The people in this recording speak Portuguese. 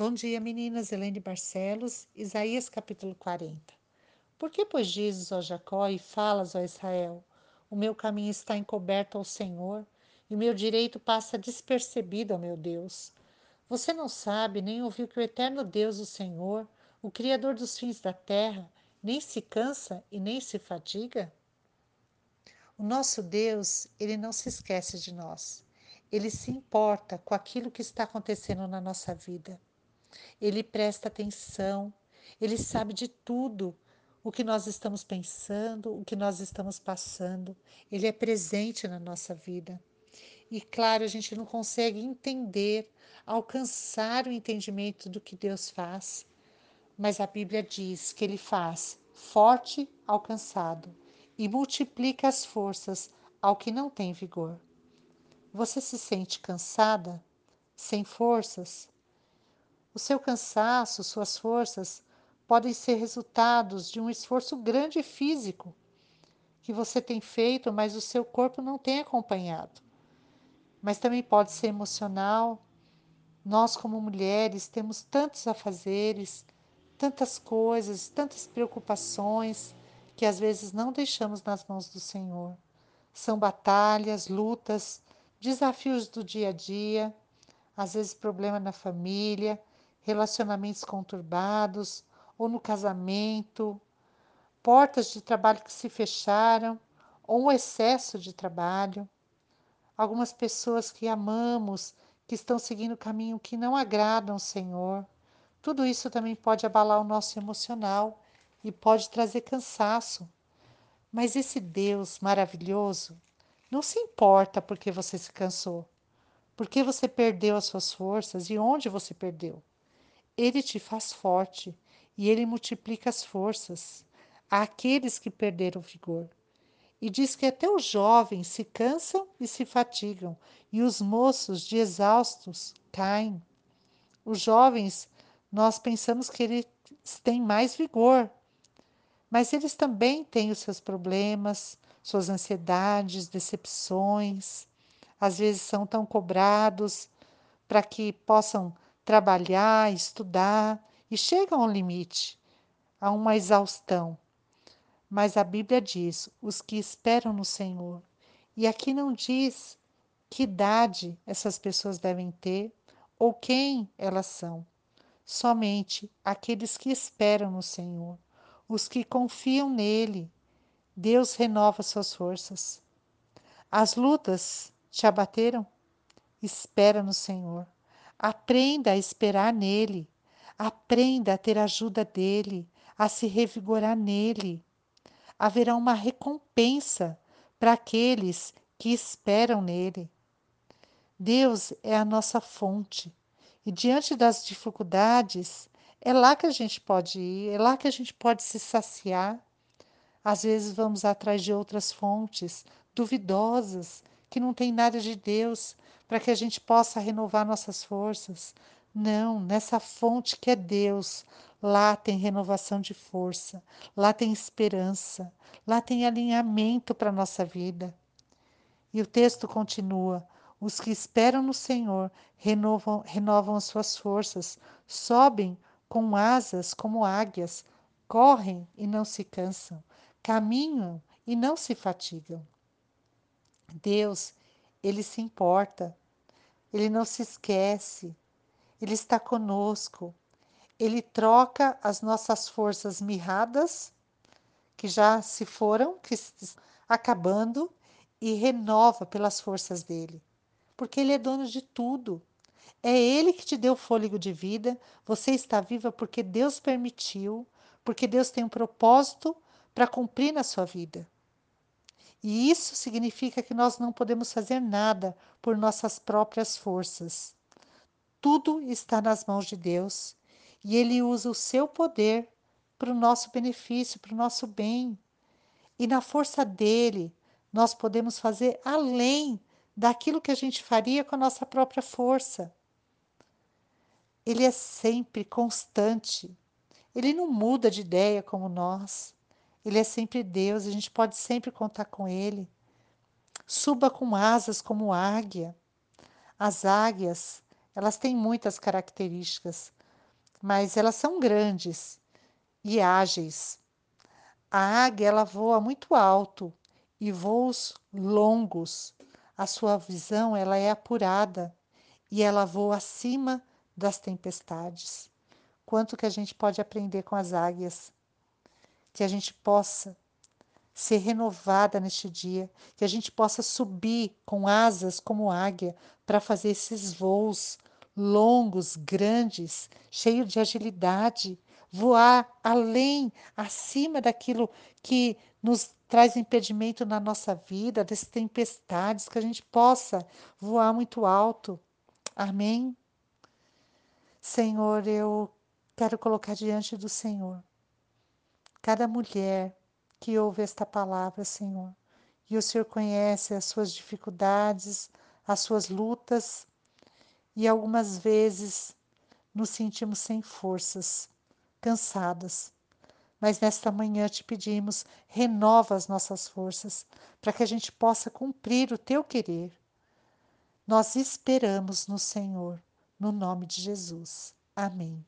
Bom dia, meninas. Helene Barcelos, Isaías capítulo 40. Por que, pois, dizes, ó Jacó, e falas, ó Israel? O meu caminho está encoberto ao Senhor, e meu direito passa despercebido ao meu Deus. Você não sabe, nem ouviu que o eterno Deus, o Senhor, o Criador dos fins da terra, nem se cansa e nem se fadiga? O nosso Deus, ele não se esquece de nós. Ele se importa com aquilo que está acontecendo na nossa vida. Ele presta atenção, ele sabe de tudo o que nós estamos pensando, o que nós estamos passando. Ele é presente na nossa vida. E claro, a gente não consegue entender, alcançar o entendimento do que Deus faz, mas a Bíblia diz que ele faz forte alcançado e multiplica as forças ao que não tem vigor. Você se sente cansada? Sem forças? O seu cansaço, suas forças podem ser resultados de um esforço grande físico que você tem feito, mas o seu corpo não tem acompanhado. Mas também pode ser emocional. Nós, como mulheres, temos tantos afazeres, tantas coisas, tantas preocupações que às vezes não deixamos nas mãos do Senhor. São batalhas, lutas, desafios do dia a dia, às vezes problema na família, relacionamentos conturbados ou no casamento, portas de trabalho que se fecharam ou um excesso de trabalho. Algumas pessoas que amamos, que estão seguindo o caminho que não agradam ao Senhor. Tudo isso também pode abalar o nosso emocional e pode trazer cansaço. Mas esse Deus maravilhoso não se importa porque você se cansou, porque você perdeu as suas forças e onde você perdeu. Ele te faz forte e ele multiplica as forças àqueles que perderam vigor. E diz que até os jovens se cansam e se fatigam, e os moços de exaustos caem. Os jovens, nós pensamos que eles têm mais vigor, mas eles também têm os seus problemas, suas ansiedades, decepções. Às vezes são tão cobrados para que possam trabalhar, estudar e chegam ao limite, a uma exaustão. Mas a Bíblia diz: os que esperam no Senhor. E aqui não diz que idade essas pessoas devem ter ou quem elas são. Somente aqueles que esperam no Senhor os que confiam nele. Deus renova suas forças. As lutas te abateram? Espera no Senhor. Aprenda a esperar nele. Aprenda a ter ajuda dele, a se revigorar nele. Haverá uma recompensa para aqueles que esperam nele. Deus é a nossa fonte. E diante das dificuldades, é lá que a gente pode ir, é lá que a gente pode se saciar. Às vezes vamos atrás de outras fontes duvidosas, que não tem nada de Deus, para que a gente possa renovar nossas forças. Não, nessa fonte que é Deus, lá tem renovação de força, lá tem esperança, lá tem alinhamento para a nossa vida. E o texto continua: os que esperam no Senhor renovam, renovam as suas forças, sobem com asas como águias, correm e não se cansam, caminham e não se fatigam. Deus, ele se importa, ele não se esquece, ele está conosco. Ele troca as nossas forças mirradas, que já se foram, que acabando, e renova pelas forças dele, porque ele é dono de tudo. É Ele que te deu fôlego de vida. Você está viva porque Deus permitiu, porque Deus tem um propósito para cumprir na sua vida. E isso significa que nós não podemos fazer nada por nossas próprias forças. Tudo está nas mãos de Deus e Ele usa o seu poder para o nosso benefício, para o nosso bem. E na força dele, nós podemos fazer além daquilo que a gente faria com a nossa própria força. Ele é sempre constante. Ele não muda de ideia como nós. Ele é sempre Deus, a gente pode sempre contar com ele. Suba com asas como águia. As águias, elas têm muitas características, mas elas são grandes e ágeis. A águia ela voa muito alto e voos longos. A sua visão ela é apurada e ela voa acima das tempestades. Quanto que a gente pode aprender com as águias? Que a gente possa ser renovada neste dia, que a gente possa subir com asas como águia para fazer esses voos longos, grandes, cheios de agilidade, voar além, acima daquilo que nos traz impedimento na nossa vida, das tempestades, que a gente possa voar muito alto. Amém? Senhor, eu quero colocar diante do Senhor cada mulher que ouve esta palavra, Senhor. E o Senhor conhece as suas dificuldades, as suas lutas, e algumas vezes nos sentimos sem forças, cansadas. Mas nesta manhã te pedimos, renova as nossas forças, para que a gente possa cumprir o teu querer. Nós esperamos no Senhor, no nome de Jesus. Amém.